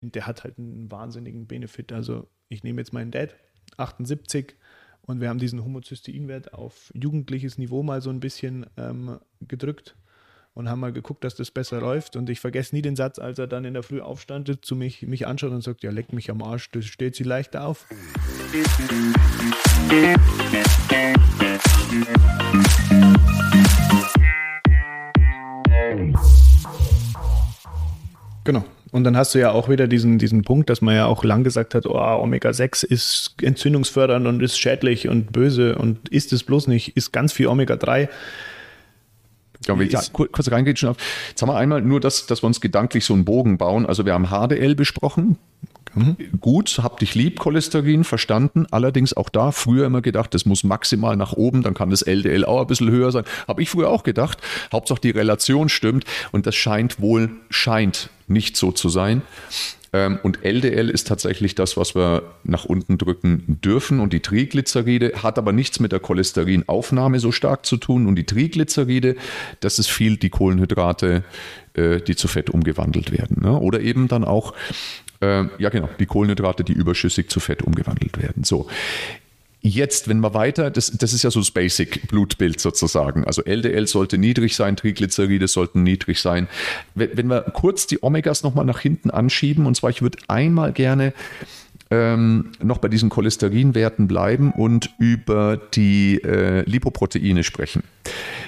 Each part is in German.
der hat halt einen wahnsinnigen Benefit. Also ich nehme jetzt meinen Dad, 78, und wir haben diesen Homozysteinwert auf jugendliches Niveau mal so ein bisschen ähm, gedrückt und haben mal geguckt, dass das besser läuft. Und ich vergesse nie den Satz, als er dann in der Früh aufstand, zu mich, mich anschaut und sagt, ja, leck mich am Arsch, das steht sie leichter auf. Genau. Und dann hast du ja auch wieder diesen, diesen Punkt, dass man ja auch lang gesagt hat, oh, Omega-6 ist entzündungsfördernd und ist schädlich und böse und ist es bloß nicht, ist ganz viel Omega-3. Ja, wenn ich da kurz reingehe schon auf. Jetzt haben wir einmal nur das, dass wir uns gedanklich so einen Bogen bauen. Also wir haben HDL besprochen, Mhm. Gut, hab dich lieb, Cholesterin, verstanden. Allerdings auch da früher immer gedacht, das muss maximal nach oben, dann kann das LDL auch ein bisschen höher sein. Habe ich früher auch gedacht. Hauptsache die Relation stimmt und das scheint wohl, scheint nicht so zu sein. Ähm, und LDL ist tatsächlich das, was wir nach unten drücken dürfen. Und die Triglyceride hat aber nichts mit der Cholesterinaufnahme so stark zu tun. Und die Triglyceride, das ist viel die Kohlenhydrate, äh, die zu Fett umgewandelt werden. Ne? Oder eben dann auch äh, ja, genau, die Kohlenhydrate, die überschüssig zu Fett umgewandelt werden. So. Jetzt, wenn wir weiter, das, das ist ja so das Basic-Blutbild sozusagen. Also LDL sollte niedrig sein, Triglyceride sollten niedrig sein. Wenn, wenn wir kurz die Omegas nochmal nach hinten anschieben, und zwar, ich würde einmal gerne ähm, noch bei diesen Cholesterinwerten bleiben und über die äh, Lipoproteine sprechen.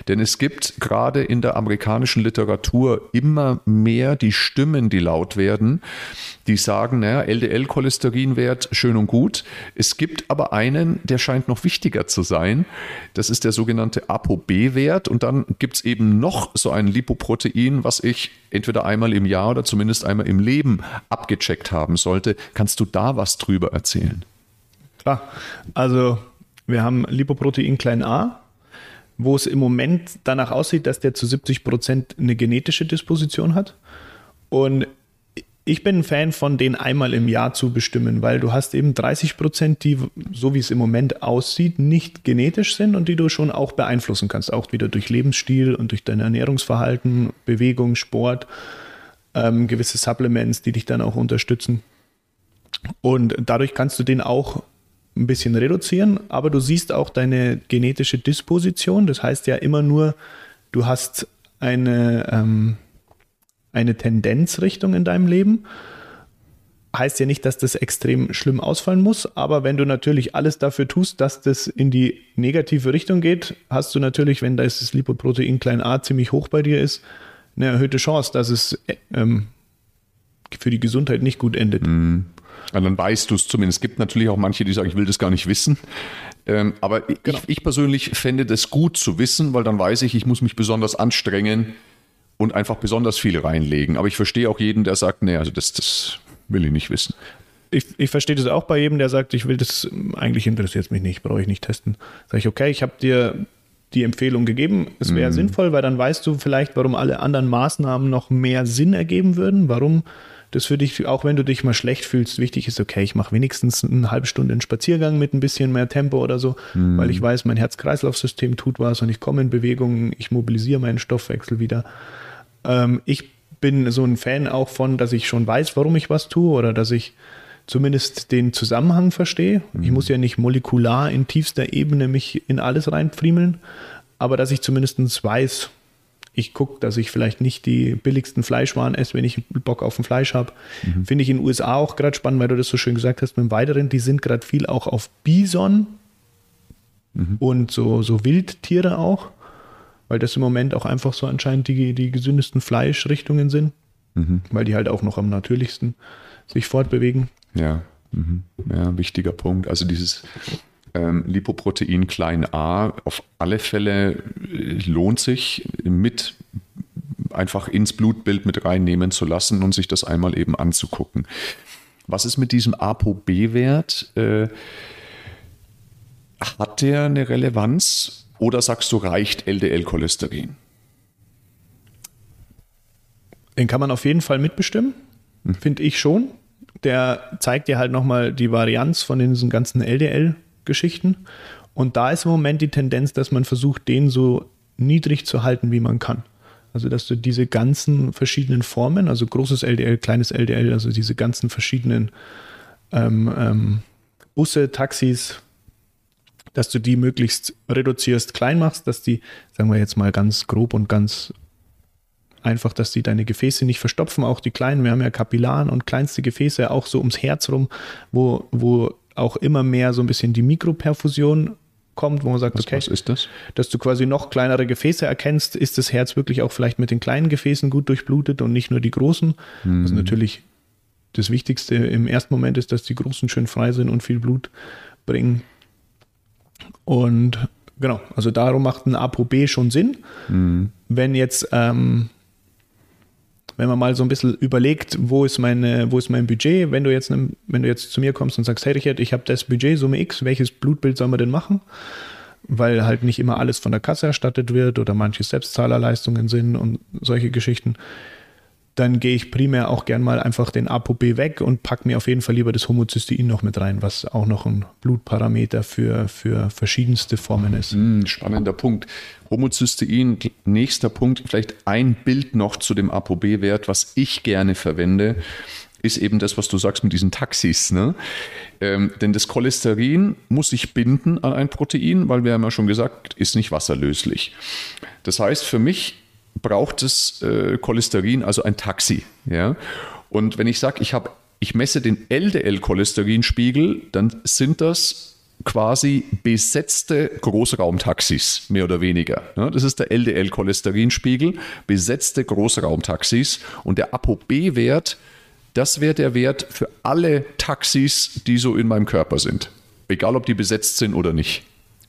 Denn es gibt gerade in der amerikanischen Literatur immer mehr die Stimmen, die laut werden, die sagen, naja, LDL-Cholesterinwert schön und gut. Es gibt aber einen, der scheint noch wichtiger zu sein. Das ist der sogenannte ApoB-Wert. Und dann gibt es eben noch so ein Lipoprotein, was ich entweder einmal im Jahr oder zumindest einmal im Leben abgecheckt haben sollte. Kannst du da was drüber erzählen? Klar. Also wir haben Lipoprotein klein a, wo es im Moment danach aussieht, dass der zu 70 Prozent eine genetische Disposition hat. Und ich bin ein Fan von den einmal im Jahr zu bestimmen, weil du hast eben 30 Prozent, die, so wie es im Moment aussieht, nicht genetisch sind und die du schon auch beeinflussen kannst, auch wieder durch Lebensstil und durch dein Ernährungsverhalten, Bewegung, Sport, ähm, gewisse Supplements, die dich dann auch unterstützen. Und dadurch kannst du den auch ein bisschen reduzieren, aber du siehst auch deine genetische Disposition. Das heißt ja immer nur, du hast eine, ähm, eine Tendenzrichtung in deinem Leben. Heißt ja nicht, dass das extrem schlimm ausfallen muss, aber wenn du natürlich alles dafür tust, dass das in die negative Richtung geht, hast du natürlich, wenn das Lipoprotein klein a ziemlich hoch bei dir ist, eine erhöhte Chance, dass es ähm, für die Gesundheit nicht gut endet. Mhm. Und dann weißt du es zumindest. Es gibt natürlich auch manche, die sagen, ich will das gar nicht wissen. Ähm, aber genau. ich, ich, persönlich fände das gut zu wissen, weil dann weiß ich, ich muss mich besonders anstrengen und einfach besonders viel reinlegen. Aber ich verstehe auch jeden, der sagt, nee, also das, das will ich nicht wissen. Ich, ich verstehe das auch bei jedem, der sagt, ich will das, eigentlich interessiert es mich nicht, brauche ich nicht testen. Sage ich, okay, ich habe dir die Empfehlung gegeben. Es wäre mm. sinnvoll, weil dann weißt du vielleicht, warum alle anderen Maßnahmen noch mehr Sinn ergeben würden, warum das für dich, auch wenn du dich mal schlecht fühlst, wichtig ist, okay, ich mache wenigstens eine halbe Stunde einen Spaziergang mit ein bisschen mehr Tempo oder so, mhm. weil ich weiß, mein Herz-Kreislauf-System tut was und ich komme in Bewegung, ich mobilisiere meinen Stoffwechsel wieder. Ähm, ich bin so ein Fan auch von, dass ich schon weiß, warum ich was tue oder dass ich zumindest den Zusammenhang verstehe. Mhm. Ich muss ja nicht molekular in tiefster Ebene mich in alles reinfriemeln, aber dass ich zumindest weiß, ich gucke, dass ich vielleicht nicht die billigsten Fleischwaren esse, wenn ich Bock auf ein Fleisch habe. Mhm. Finde ich in den USA auch gerade spannend, weil du das so schön gesagt hast mit dem Weiteren, die sind gerade viel auch auf Bison mhm. und so, so Wildtiere auch, weil das im Moment auch einfach so anscheinend die, die gesündesten Fleischrichtungen sind, mhm. weil die halt auch noch am natürlichsten sich fortbewegen. Ja, mhm. ja, wichtiger Punkt. Also dieses ähm, Lipoprotein klein a auf alle Fälle äh, lohnt sich mit einfach ins Blutbild mit reinnehmen zu lassen und sich das einmal eben anzugucken. Was ist mit diesem ApoB-Wert? Äh, hat der eine Relevanz oder sagst du, reicht LDL-Cholesterin? Den kann man auf jeden Fall mitbestimmen, hm. finde ich schon. Der zeigt dir halt nochmal die Varianz von diesen ganzen LDL Geschichten. Und da ist im Moment die Tendenz, dass man versucht, den so niedrig zu halten, wie man kann. Also, dass du diese ganzen verschiedenen Formen, also großes LDL, kleines LDL, also diese ganzen verschiedenen ähm, ähm, Busse, Taxis, dass du die möglichst reduzierst, klein machst, dass die, sagen wir jetzt mal ganz grob und ganz einfach, dass die deine Gefäße nicht verstopfen, auch die kleinen. Wir haben ja Kapillaren und kleinste Gefäße auch so ums Herz rum, wo, wo auch immer mehr so ein bisschen die Mikroperfusion kommt, wo man sagt, was, okay, was ist das? Dass du quasi noch kleinere Gefäße erkennst, ist das Herz wirklich auch vielleicht mit den kleinen Gefäßen gut durchblutet und nicht nur die großen. Mhm. Also natürlich das Wichtigste im ersten Moment ist, dass die großen schön frei sind und viel Blut bringen. Und genau, also darum macht ein ApoB schon Sinn. Mhm. Wenn jetzt ähm, wenn man mal so ein bisschen überlegt, wo ist, meine, wo ist mein Budget, wenn du jetzt, wenn du jetzt zu mir kommst und sagst, hey Richard, ich habe das Budget, Summe X, welches Blutbild soll man denn machen? Weil halt nicht immer alles von der Kasse erstattet wird oder manche Selbstzahlerleistungen sind und solche Geschichten dann gehe ich primär auch gern mal einfach den ApoB weg und packe mir auf jeden Fall lieber das Homozystein noch mit rein, was auch noch ein Blutparameter für, für verschiedenste Formen ist. Hm, spannender Punkt. Homozystein, nächster Punkt, vielleicht ein Bild noch zu dem ApoB-Wert, was ich gerne verwende, ist eben das, was du sagst mit diesen Taxis. Ne? Ähm, denn das Cholesterin muss sich binden an ein Protein, weil wir haben ja schon gesagt, ist nicht wasserlöslich. Das heißt, für mich braucht es äh, Cholesterin, also ein Taxi. Ja? Und wenn ich sage, ich, ich messe den LDL-Cholesterinspiegel, dann sind das quasi besetzte Großraumtaxis, mehr oder weniger. Ja, das ist der LDL-Cholesterinspiegel, besetzte Großraumtaxis. Und der ApoB-Wert, das wäre der Wert für alle Taxis, die so in meinem Körper sind. Egal, ob die besetzt sind oder nicht.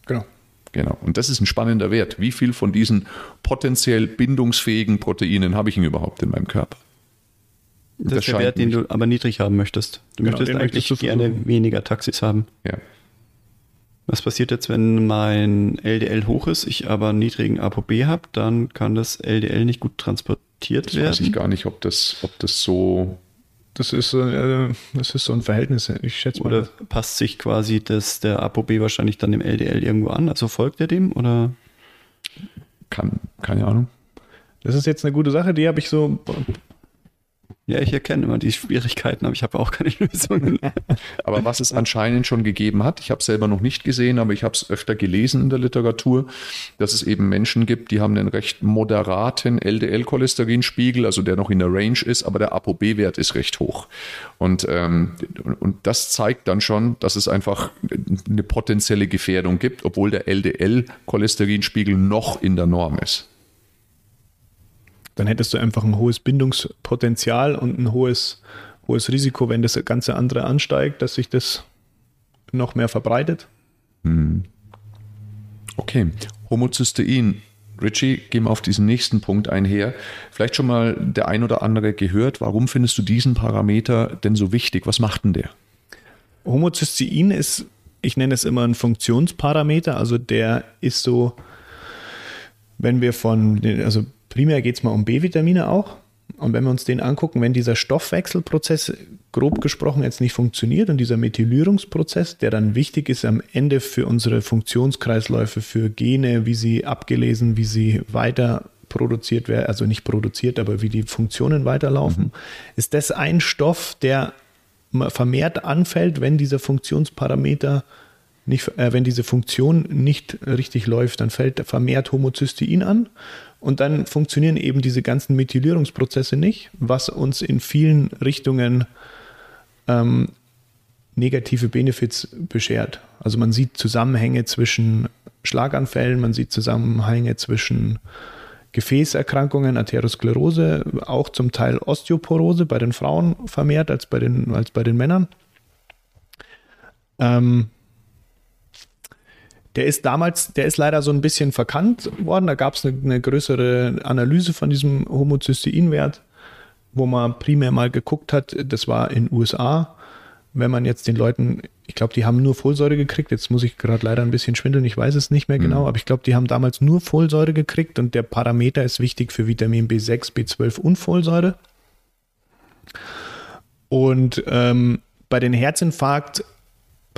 Genau. Genau. Und das ist ein spannender Wert. Wie viel von diesen potenziell bindungsfähigen Proteinen habe ich denn überhaupt in meinem Körper? Das, das ist der Wert, den du aber niedrig haben möchtest. Du genau, möchtest eigentlich möchtest gerne weniger Taxis haben. Ja. Was passiert jetzt, wenn mein LDL hoch ist, ich aber einen niedrigen ApoB habe? Dann kann das LDL nicht gut transportiert das werden. Weiß ich gar nicht, ob das, ob das so das ist, äh, das ist so ein Verhältnis, ich schätze mal. Oder passt sich quasi das, der ApoB wahrscheinlich dann dem LDL irgendwo an? Also folgt er dem oder? Kann, keine Ahnung. Das ist jetzt eine gute Sache, die habe ich so ja, ich erkenne immer die Schwierigkeiten, aber ich habe auch keine Lösungen. aber was es anscheinend schon gegeben hat, ich habe es selber noch nicht gesehen, aber ich habe es öfter gelesen in der Literatur, dass es eben Menschen gibt, die haben einen recht moderaten LDL-Cholesterinspiegel, also der noch in der Range ist, aber der ApoB-Wert ist recht hoch. Und, ähm, und das zeigt dann schon, dass es einfach eine potenzielle Gefährdung gibt, obwohl der LDL-Cholesterinspiegel noch in der Norm ist dann hättest du einfach ein hohes Bindungspotenzial und ein hohes, hohes Risiko, wenn das ganze andere ansteigt, dass sich das noch mehr verbreitet. Hm. Okay, Homozystein. Richie, gehen wir auf diesen nächsten Punkt einher. Vielleicht schon mal der ein oder andere gehört. Warum findest du diesen Parameter denn so wichtig? Was macht denn der? Homozystein ist, ich nenne es immer ein Funktionsparameter. Also der ist so, wenn wir von, also primär geht es mal um B-Vitamine auch. Und wenn wir uns den angucken, wenn dieser Stoffwechselprozess grob gesprochen jetzt nicht funktioniert und dieser Methylierungsprozess, der dann wichtig ist am Ende für unsere Funktionskreisläufe, für Gene, wie sie abgelesen, wie sie weiter produziert werden, also nicht produziert, aber wie die Funktionen weiterlaufen, mhm. ist das ein Stoff, der vermehrt anfällt, wenn dieser Funktionsparameter nicht, äh, wenn diese Funktion nicht richtig läuft, dann fällt vermehrt Homozystein an und dann funktionieren eben diese ganzen Methylierungsprozesse nicht, was uns in vielen Richtungen ähm, negative Benefits beschert. Also man sieht Zusammenhänge zwischen Schlaganfällen, man sieht Zusammenhänge zwischen Gefäßerkrankungen, Atherosklerose, auch zum Teil Osteoporose bei den Frauen vermehrt als bei den, als bei den Männern. Ähm, der ist damals, der ist leider so ein bisschen verkannt worden. Da gab es eine, eine, größere Analyse von diesem Homozysteinwert, wo man primär mal geguckt hat, das war in USA. Wenn man jetzt den Leuten, ich glaube, die haben nur Folsäure gekriegt. Jetzt muss ich gerade leider ein bisschen schwindeln, ich weiß es nicht mehr genau, mhm. aber ich glaube, die haben damals nur Folsäure gekriegt und der Parameter ist wichtig für Vitamin B6, B12 und Folsäure. Und ähm, bei den Herzinfarkt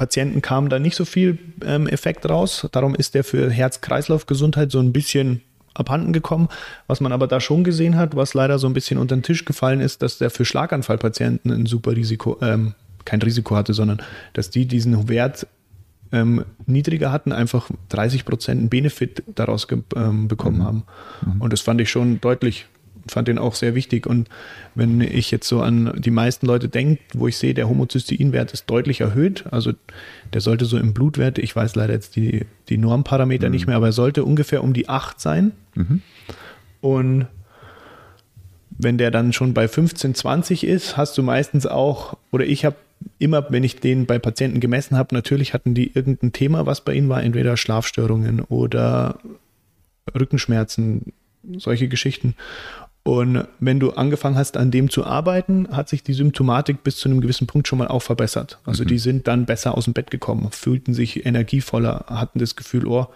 Patienten kam da nicht so viel ähm, Effekt raus. Darum ist der für Herz-Kreislauf-Gesundheit so ein bisschen abhanden gekommen. Was man aber da schon gesehen hat, was leider so ein bisschen unter den Tisch gefallen ist, dass der für Schlaganfallpatienten ein super Risiko, ähm, kein Risiko hatte, sondern dass die diesen Wert ähm, niedriger hatten, einfach 30 Prozent Benefit daraus ähm, bekommen mhm. haben. Mhm. Und das fand ich schon deutlich, fand den auch sehr wichtig. Und wenn ich jetzt so an die meisten Leute denke, wo ich sehe, der Homozysteinwert ist deutlich erhöht, also der sollte so im Blutwert, ich weiß leider jetzt die, die Normparameter mhm. nicht mehr, aber er sollte ungefähr um die 8 sein. Mhm. Und wenn der dann schon bei 15, 20 ist, hast du meistens auch, oder ich habe immer, wenn ich den bei Patienten gemessen habe, natürlich hatten die irgendein Thema, was bei ihnen war, entweder Schlafstörungen oder Rückenschmerzen, solche Geschichten. Und wenn du angefangen hast, an dem zu arbeiten, hat sich die Symptomatik bis zu einem gewissen Punkt schon mal auch verbessert. Also mhm. die sind dann besser aus dem Bett gekommen, fühlten sich energievoller, hatten das Gefühl, oh,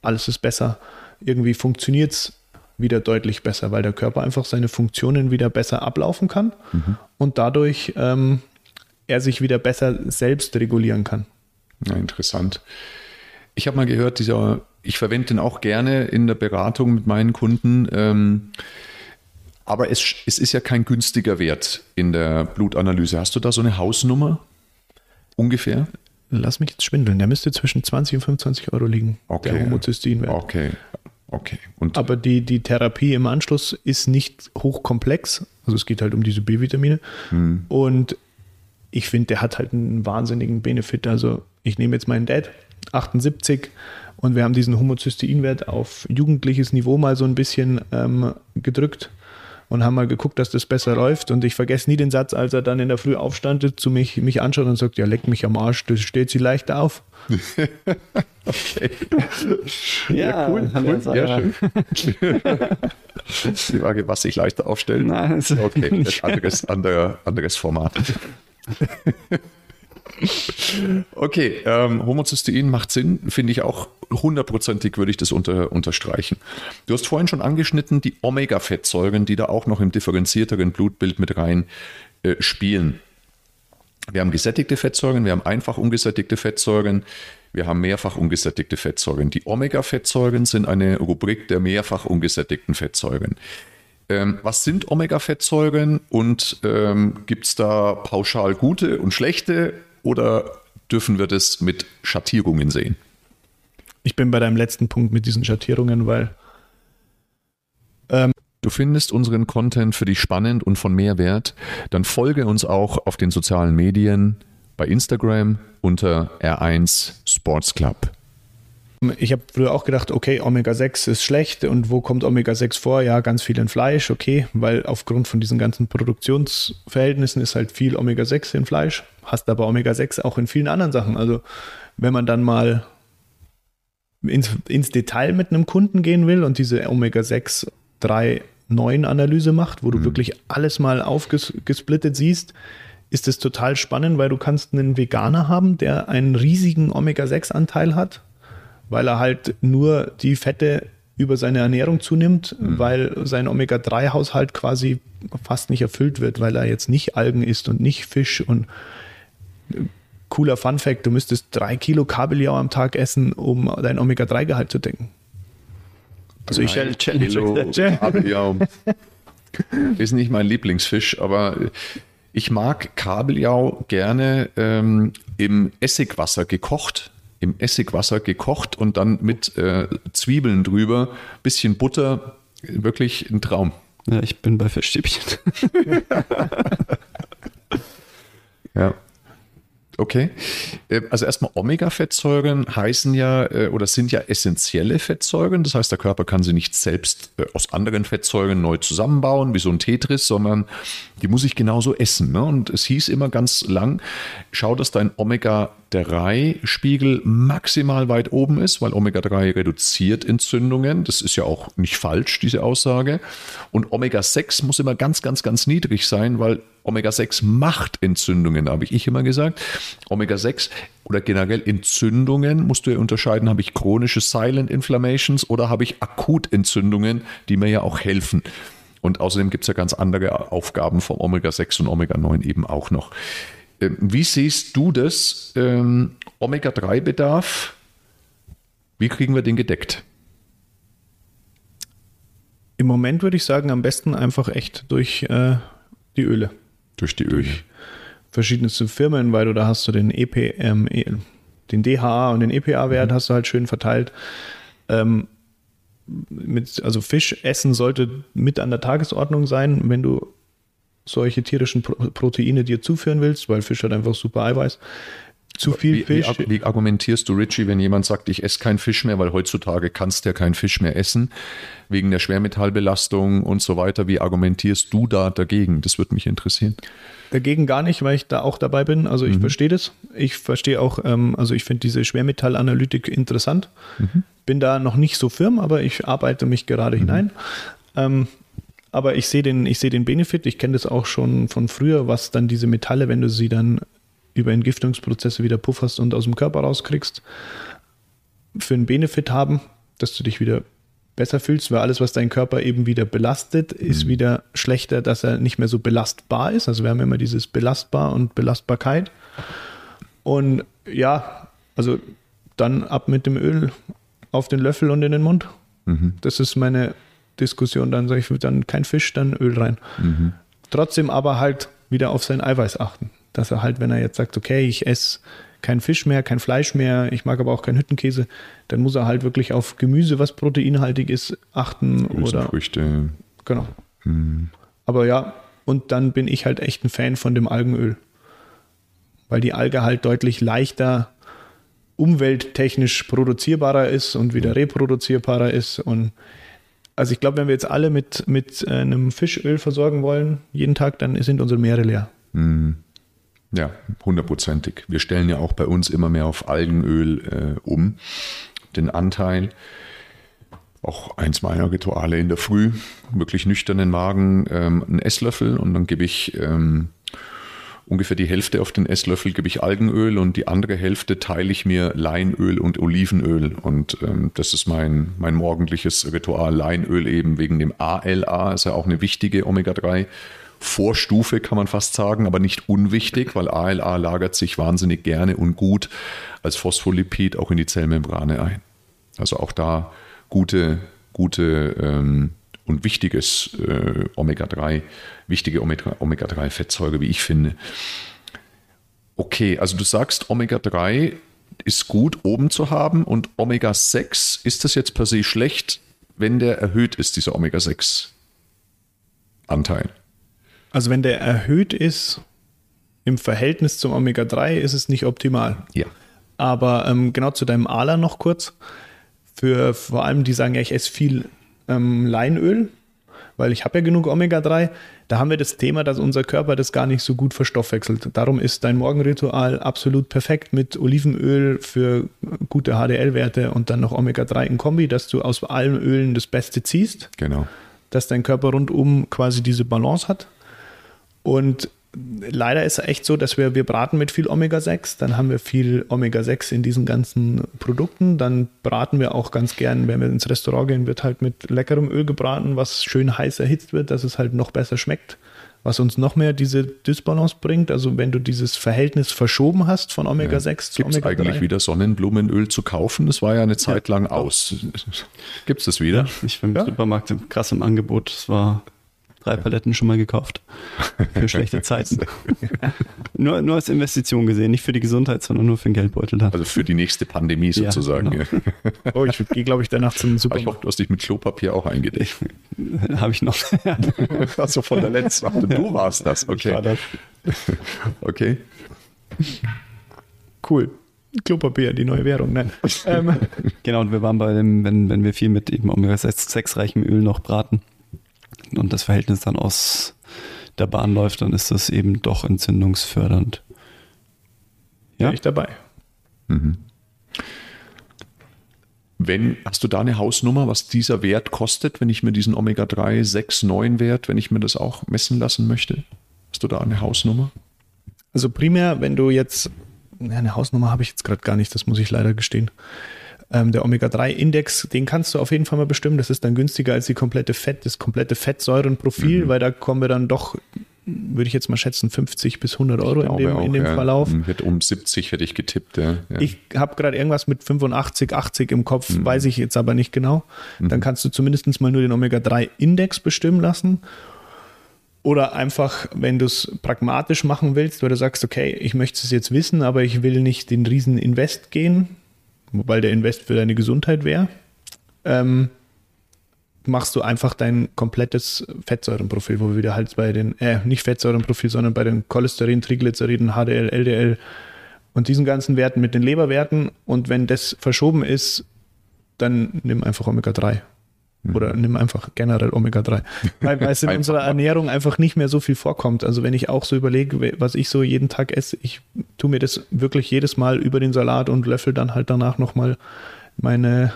alles ist besser. Irgendwie funktioniert es wieder deutlich besser, weil der Körper einfach seine Funktionen wieder besser ablaufen kann mhm. und dadurch ähm, er sich wieder besser selbst regulieren kann. Ja, interessant. Ich habe mal gehört, dieser, ich verwende den auch gerne in der Beratung mit meinen Kunden. Ähm, aber es, es ist ja kein günstiger Wert in der Blutanalyse. Hast du da so eine Hausnummer ungefähr? Lass mich jetzt schwindeln. Der müsste zwischen 20 und 25 Euro liegen. Okay. Der Homozysteinwert. Okay. Okay. Und Aber die, die Therapie im Anschluss ist nicht hochkomplex. Also es geht halt um diese B-Vitamine. Hm. Und ich finde, der hat halt einen wahnsinnigen Benefit. Also ich nehme jetzt meinen Dad, 78, und wir haben diesen Homozysteinwert auf jugendliches Niveau mal so ein bisschen ähm, gedrückt und haben mal geguckt, dass das besser läuft. Und ich vergesse nie den Satz, als er dann in der Früh aufstand, zu mich, mich anschaut und sagt, ja, leck mich am Arsch, das steht sie leicht auf. okay. Ja, ja cool. cool. Ja, schön. Die Frage, was sich leichter aufstellen. Nein, das okay, das anderes, andere, anderes Format. okay, ähm, Homozystein macht Sinn, finde ich auch hundertprozentig würde ich das unter, unterstreichen. Du hast vorhin schon angeschnitten, die Omega-Fettsäuren, die da auch noch im differenzierteren Blutbild mit rein äh, spielen. Wir haben gesättigte Fettsäuren, wir haben einfach ungesättigte Fettsäuren, wir haben mehrfach ungesättigte Fettsäuren. Die Omega-Fettsäuren sind eine Rubrik der mehrfach ungesättigten Fettsäuren. Ähm, was sind Omega-Fettsäuren und ähm, gibt es da pauschal gute und schlechte oder dürfen wir das mit Schattierungen sehen? Ich bin bei deinem letzten Punkt mit diesen Schattierungen, weil ähm, Du findest unseren Content für dich spannend und von Mehrwert, dann folge uns auch auf den sozialen Medien bei Instagram unter R1 Sports Club. Ich habe früher auch gedacht, okay, Omega-6 ist schlecht und wo kommt Omega-6 vor? Ja, ganz viel in Fleisch, okay, weil aufgrund von diesen ganzen Produktionsverhältnissen ist halt viel Omega-6 in Fleisch, hast aber Omega-6 auch in vielen anderen Sachen. Also wenn man dann mal ins, ins Detail mit einem Kunden gehen will und diese Omega-6 3 9 Analyse macht, wo du mhm. wirklich alles mal aufgesplittet siehst, ist es total spannend, weil du kannst einen Veganer haben, der einen riesigen Omega-6-Anteil hat weil er halt nur die Fette über seine Ernährung zunimmt, mhm. weil sein Omega-3-Haushalt quasi fast nicht erfüllt wird, weil er jetzt nicht Algen isst und nicht Fisch und äh, cooler Fun Fact, du müsstest drei Kilo Kabeljau am Tag essen, um dein Omega-3-Gehalt zu decken. Also ich Kabeljau ist nicht mein Lieblingsfisch, aber ich mag Kabeljau gerne ähm, im Essigwasser gekocht im Essigwasser gekocht und dann mit äh, Zwiebeln drüber, bisschen Butter, wirklich ein Traum. Ja, ich bin bei Fischstäbchen. ja. Okay. Äh, also erstmal Omega-Fettsäuren heißen ja äh, oder sind ja essentielle Fettsäuren. Das heißt, der Körper kann sie nicht selbst äh, aus anderen Fettsäuren neu zusammenbauen, wie so ein Tetris, sondern die muss ich genauso essen. Ne? Und es hieß immer ganz lang, schau, dass dein Omega-3-Spiegel maximal weit oben ist, weil Omega-3 reduziert Entzündungen. Das ist ja auch nicht falsch, diese Aussage. Und Omega-6 muss immer ganz, ganz, ganz niedrig sein, weil Omega-6 macht Entzündungen, habe ich immer gesagt. Omega-6 oder generell Entzündungen musst du ja unterscheiden, habe ich chronische Silent Inflammations oder habe ich Akutentzündungen, die mir ja auch helfen. Und außerdem gibt es ja ganz andere Aufgaben vom Omega-6 und Omega-9 eben auch noch. Ähm, wie siehst du das? Ähm, Omega-3-Bedarf, wie kriegen wir den gedeckt? Im Moment würde ich sagen, am besten einfach echt durch äh, die Öle. Durch die Öle. Verschiedenste Firmen, weil du da hast du den EP, ähm, e, den DHA und den EPA-Wert mhm. hast du halt schön verteilt. Ähm, mit, also Fisch essen sollte mit an der Tagesordnung sein, wenn du solche tierischen Proteine dir zuführen willst, weil Fisch hat einfach super Eiweiß. Zu viel wie, Fisch. Wie, wie, argumentierst du, Richie, wenn jemand sagt, ich esse keinen Fisch mehr, weil heutzutage kannst du ja keinen Fisch mehr essen, wegen der Schwermetallbelastung und so weiter. Wie argumentierst du da dagegen? Das würde mich interessieren. Dagegen gar nicht, weil ich da auch dabei bin. Also ich mhm. verstehe das. Ich verstehe auch, ähm, also ich finde diese Schwermetallanalytik interessant. Mhm. Bin da noch nicht so firm, aber ich arbeite mich gerade mhm. hinein. Ähm, aber ich sehe den, ich sehe den Benefit. Ich kenne das auch schon von früher, was dann diese Metalle, wenn du sie dann über Entgiftungsprozesse wieder pufferst und aus dem Körper rauskriegst, für einen Benefit haben, dass du dich wieder besser fühlst, weil alles, was dein Körper eben wieder belastet, ist mhm. wieder schlechter, dass er nicht mehr so belastbar ist. Also wir haben immer dieses belastbar und Belastbarkeit. Und ja, also dann ab mit dem Öl auf den Löffel und in den Mund. Mhm. Das ist meine Diskussion. Dann sage ich, dann kein Fisch, dann Öl rein. Mhm. Trotzdem aber halt wieder auf sein Eiweiß achten. Dass er halt, wenn er jetzt sagt, okay, ich esse kein Fisch mehr, kein Fleisch mehr, ich mag aber auch keinen Hüttenkäse, dann muss er halt wirklich auf Gemüse, was proteinhaltig ist, achten. Oder Früchte. Genau. Hm. Aber ja, und dann bin ich halt echt ein Fan von dem Algenöl. Weil die Alge halt deutlich leichter umwelttechnisch produzierbarer ist und wieder reproduzierbarer ist. Und also ich glaube, wenn wir jetzt alle mit, mit äh, einem Fischöl versorgen wollen, jeden Tag, dann sind unsere Meere leer. Mhm. Ja, hundertprozentig. Wir stellen ja auch bei uns immer mehr auf Algenöl äh, um. Den Anteil, auch eins meiner Rituale in der Früh, wirklich nüchternen Magen, ähm, einen Esslöffel und dann gebe ich ähm, ungefähr die Hälfte auf den Esslöffel gebe ich Algenöl und die andere Hälfte teile ich mir Leinöl und Olivenöl. Und ähm, das ist mein, mein morgendliches Ritual. Leinöl eben wegen dem ALA, ist ja auch eine wichtige Omega-3 Vorstufe, kann man fast sagen, aber nicht unwichtig, weil ALA lagert sich wahnsinnig gerne und gut als Phospholipid auch in die Zellmembrane ein. Also auch da gute, gute ähm, und wichtiges äh, Omega-3, wichtige Omega-3-Fettsäure, wie ich finde. Okay, also du sagst, Omega-3 ist gut oben zu haben und Omega-6, ist das jetzt per se schlecht, wenn der erhöht ist, dieser Omega-6-Anteil? Also wenn der erhöht ist im Verhältnis zum Omega-3, ist es nicht optimal. Ja. Aber ähm, genau zu deinem ALA noch kurz. Für vor allem, die sagen ja, ich esse viel ähm, Leinöl, weil ich habe ja genug Omega-3. Da haben wir das Thema, dass unser Körper das gar nicht so gut verstoffwechselt. Darum ist dein Morgenritual absolut perfekt mit Olivenöl für gute HDL-Werte und dann noch Omega-3 in Kombi, dass du aus allen Ölen das Beste ziehst. Genau. Dass dein Körper rundum quasi diese Balance hat. Und leider ist es echt so, dass wir, wir braten mit viel Omega-6, dann haben wir viel Omega-6 in diesen ganzen Produkten, dann braten wir auch ganz gern, wenn wir ins Restaurant gehen, wird halt mit leckerem Öl gebraten, was schön heiß erhitzt wird, dass es halt noch besser schmeckt, was uns noch mehr diese Dysbalance bringt. Also wenn du dieses Verhältnis verschoben hast von Omega-6 ja. zu Omega-3. Gibt es eigentlich wieder Sonnenblumenöl zu kaufen? Das war ja eine Zeit lang aus. Gibt es das wieder? Ja, ich bin im ja. Supermarkt krass im Angebot. Das war drei Paletten schon mal gekauft. Für schlechte Zeiten. nur, nur als Investition gesehen, nicht für die Gesundheit, sondern nur für den Geldbeutel da. Also für die nächste Pandemie sozusagen. Ja, genau. oh, ich gehe, glaube ich, danach zum Supermarkt. ich hoffe, du hast dich mit Klopapier auch eingedeckt. Habe ich noch. das so von der letzten. Du warst das, okay. War das. okay. Cool. Klopapier, die neue Währung, nein. Ähm. Genau, und wir waren bei dem, wenn, wenn wir viel mit eben Omega-6-reichem Öl noch braten, und das Verhältnis dann aus der Bahn läuft, dann ist das eben doch entzündungsfördernd. Ja, Bin ich dabei. Mhm. Wenn, hast du da eine Hausnummer, was dieser Wert kostet, wenn ich mir diesen Omega-3, 6, 9 Wert, wenn ich mir das auch messen lassen möchte? Hast du da eine Hausnummer? Also primär, wenn du jetzt, eine Hausnummer habe ich jetzt gerade gar nicht, das muss ich leider gestehen. Ähm, der Omega-3-Index, den kannst du auf jeden Fall mal bestimmen. Das ist dann günstiger als die komplette Fett, das komplette Fettsäurenprofil, mhm. weil da kommen wir dann doch würde ich jetzt mal schätzen, 50 bis 100 Euro in dem, auch, in dem ja. Verlauf. Um 70 hätte ich getippt. Ja. Ja. Ich habe gerade irgendwas mit 85, 80 im Kopf, Mhm. weiß ich jetzt aber nicht genau. Dann kannst du zumindest mal nur den Omega-3-Index bestimmen lassen. Oder einfach, wenn du es pragmatisch machen willst, weil du sagst, okay, ich möchte es jetzt wissen, aber ich will nicht den riesen Invest gehen, wobei der Invest für deine Gesundheit wäre, ähm, machst du einfach dein komplettes Fettsäurenprofil, wo wir wieder halt bei den, äh, nicht Fettsäurenprofil, sondern bei den Cholesterin, Triglyceriden, HDL, LDL und diesen ganzen Werten mit den Leberwerten. Und wenn das verschoben ist, dann nimm einfach Omega-3. Oder nimm einfach generell Omega-3. Weil, weil es in unserer. Ernährung einfach nicht mehr so viel vorkommt. Also wenn ich auch so überlege, was ich so jeden Tag esse, ich tue mir das wirklich jedes Mal über den Salat und löffel dann halt danach nochmal meine,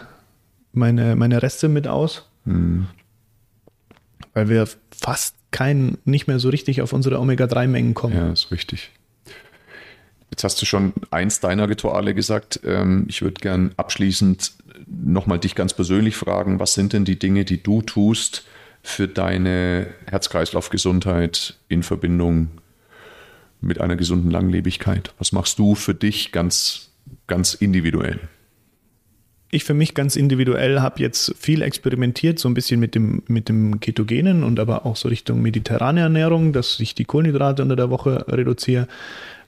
meine, meine Reste mit aus. Weil wir fast kein, nicht mehr so richtig auf unsere Omega-3-Mengen kommen. Ja, ist richtig. Jetzt hast du schon eins deiner Rituale gesagt. Ähm, Ich würde gern abschließend nochmal dich ganz persönlich fragen, was sind denn die Dinge, die du tust für deine Herz-Kreislauf-Gesundheit in Verbindung mit einer gesunden Langlebigkeit? Was machst du für dich ganz, ganz individuell? ich für mich ganz individuell habe jetzt viel experimentiert, so ein bisschen mit dem, mit dem Ketogenen und aber auch so Richtung mediterrane Ernährung, dass ich die Kohlenhydrate unter der Woche reduziere.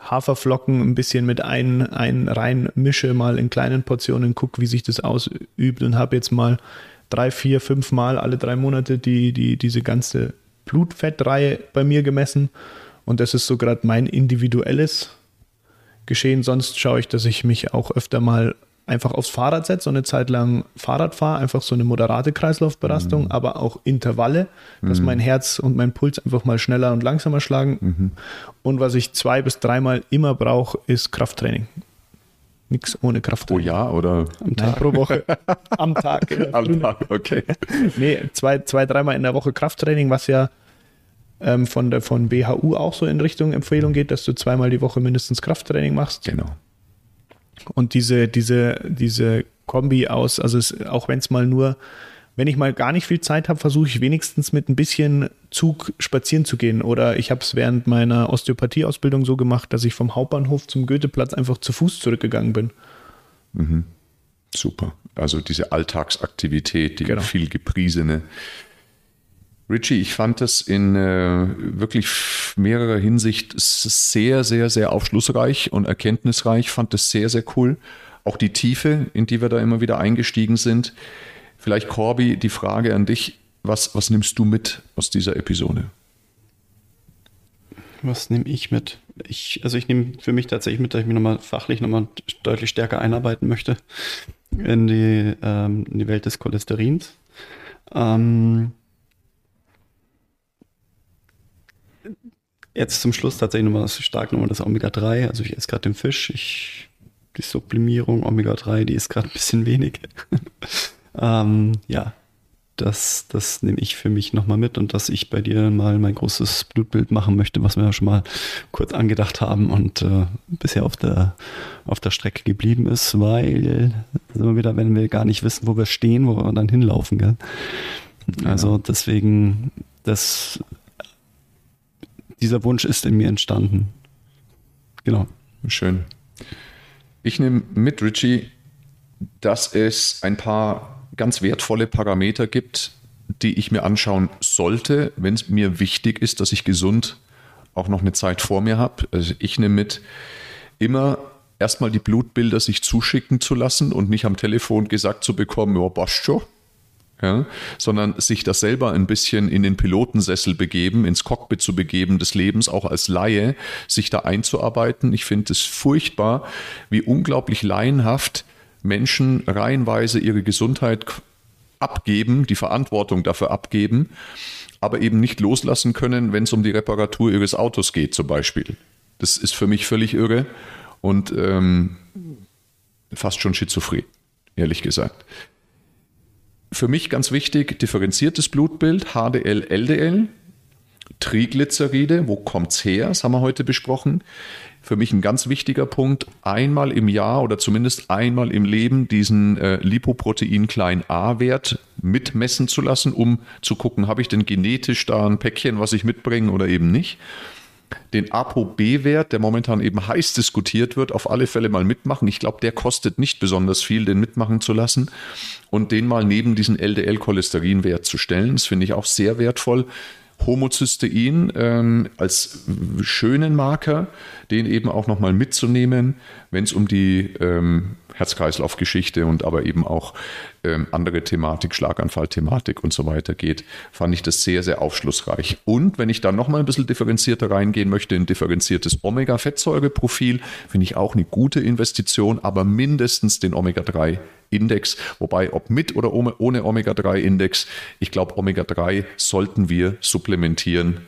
Haferflocken ein bisschen mit ein, ein rein mische, mal in kleinen Portionen, gucke, wie sich das ausübt und habe jetzt mal drei, vier, fünf Mal alle drei Monate die, die, diese ganze Blutfettreihe bei mir gemessen. Und das ist so gerade mein individuelles Geschehen. Sonst schaue ich, dass ich mich auch öfter mal einfach aufs Fahrrad setze und eine Zeit lang Fahrrad fahre, einfach so eine moderate Kreislaufbelastung, Mhm. aber auch Intervalle, dass mein Herz und mein Puls einfach mal schneller und langsamer schlagen. Mhm. Und was ich zwei bis dreimal immer brauche, ist Krafttraining. Nichts ohne Pro Krafttraining. Jahr oder Nein, pro Woche. Am Tag. am Tag? Okay. Nee, zwei, zwei, dreimal in der Woche Krafttraining, was ja ähm, von der von BHU auch so in Richtung Empfehlung geht, dass du zweimal die Woche mindestens Krafttraining machst. Genau. Und diese, diese, diese Kombi aus, also es, auch wenn es mal nur, wenn ich mal gar nicht viel Zeit habe, versuche ich wenigstens mit ein bisschen Zug spazieren zu gehen. Oder ich habe es während meiner Osteopathieausbildung so gemacht, dass ich vom Hauptbahnhof zum Goetheplatz einfach zu Fuß zurückgegangen bin. Super. Also diese Alltagsaktivität, die Genau. viel gepriesene. Richie, ich fand das in äh, wirklich mehrerer Hinsicht sehr, sehr, sehr aufschlussreich und erkenntnisreich. Fand das sehr, sehr cool. Auch die Tiefe, in die wir da immer wieder eingestiegen sind. Vielleicht, Corby, die Frage an dich. Was, was nimmst du mit aus dieser Episode? Was nehme ich mit? Ich, also ich nehme für mich tatsächlich mit, dass ich mich nochmal fachlich nochmal deutlich stärker einarbeiten möchte in die, ähm, in die Welt des Cholesterins. Ähm, jetzt zum Schluss tatsächlich nochmal stark nochmal das Omega-3. Also ich esse gerade den Fisch. Ich, die Sublimierung Omega-3, die ist gerade ein bisschen wenig. ähm, ja, das, das nehme ich für mich nochmal mit und dass ich bei dir mal mein großes Blutbild machen möchte, was wir ja schon mal kurz angedacht haben und äh, bisher auf der, auf der Strecke geblieben ist, weil sind wir wieder, wenn wir gar nicht wissen, wo wir stehen, wo wir dann hinlaufen. Gell? Also deswegen, das, dieser Wunsch ist in mir entstanden. Genau. Schön. Ich nehme mit, Richie, dass es ein paar ganz wertvolle Parameter gibt, die ich mir anschauen sollte, wenn es mir wichtig ist, dass ich gesund auch noch eine Zeit vor mir habe. Also ich nehme mit, immer erstmal die Blutbilder sich zuschicken zu lassen und nicht am Telefon gesagt zu bekommen, ja, passt schon. Ja, sondern sich das selber ein bisschen in den Pilotensessel begeben, ins Cockpit zu begeben des Lebens, auch als Laie, sich da einzuarbeiten. Ich finde es furchtbar, wie unglaublich laienhaft Menschen reihenweise ihre Gesundheit abgeben, die Verantwortung dafür abgeben, aber eben nicht loslassen können, wenn es um die Reparatur ihres Autos geht, zum Beispiel. Das ist für mich völlig irre und ähm, fast schon schizophren, ehrlich gesagt. Für mich ganz wichtig, differenziertes Blutbild, HDL, LDL. Triglyceride, wo kommt es her? Das haben wir heute besprochen. Für mich ein ganz wichtiger Punkt, einmal im Jahr oder zumindest einmal im Leben diesen äh, Lipoprotein klein a-Wert mitmessen zu lassen, um zu gucken, habe ich denn genetisch da ein Päckchen, was ich mitbringe oder eben nicht den ApoB-Wert, der momentan eben heiß diskutiert wird, auf alle Fälle mal mitmachen. Ich glaube, der kostet nicht besonders viel, den mitmachen zu lassen und den mal neben diesen LDL-Cholesterinwert zu stellen. Das finde ich auch sehr wertvoll. Homozystein ähm, als schönen Marker, den eben auch nochmal mitzunehmen, wenn es um die ähm, Herz-Kreislauf-Geschichte und aber eben auch ähm, andere Thematik, Schlaganfall-Thematik und so weiter geht, fand ich das sehr, sehr aufschlussreich. Und wenn ich da nochmal ein bisschen differenzierter reingehen möchte, ein differenziertes Omega-Fettsäureprofil, finde ich auch eine gute Investition, aber mindestens den Omega-3-Index. Wobei, ob mit oder ohne Omega-3-Index, ich glaube, Omega-3 sollten wir supplementieren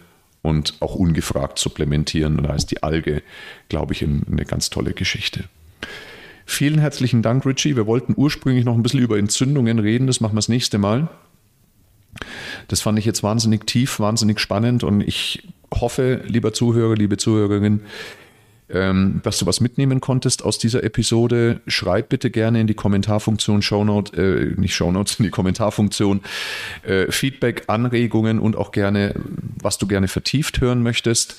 und auch ungefragt supplementieren. Und da ist die Alge, glaube ich, eine ganz tolle Geschichte. Vielen herzlichen Dank, Richie. Wir wollten ursprünglich noch ein bisschen über Entzündungen reden. Das machen wir das nächste Mal. Das fand ich jetzt wahnsinnig tief, wahnsinnig spannend und ich hoffe, lieber Zuhörer, liebe Zuhörerin, ähm, dass du was mitnehmen konntest aus dieser Episode. Schreib bitte gerne in die Kommentarfunktion, Shownote, äh, nicht Shownotes, in die Kommentarfunktion äh, Feedback, Anregungen und auch gerne, was du gerne vertieft hören möchtest.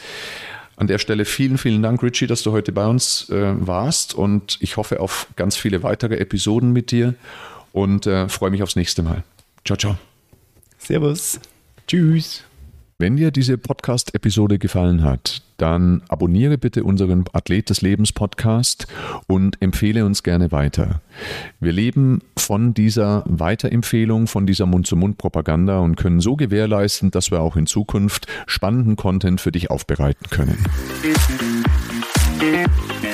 An der Stelle vielen, vielen Dank, Richie, dass du heute bei uns äh, warst und ich hoffe auf ganz viele weitere Episoden mit dir und äh, freue mich aufs nächste Mal. Ciao, ciao. Servus. Tschüss. Wenn dir diese Podcast-Episode gefallen hat, dann abonniere bitte unseren Athlet des Lebens Podcast und empfehle uns gerne weiter. Wir leben von dieser Weiterempfehlung, von dieser Mund-zu-Mund-Propaganda und können so gewährleisten, dass wir auch in Zukunft spannenden Content für dich aufbereiten können. Musik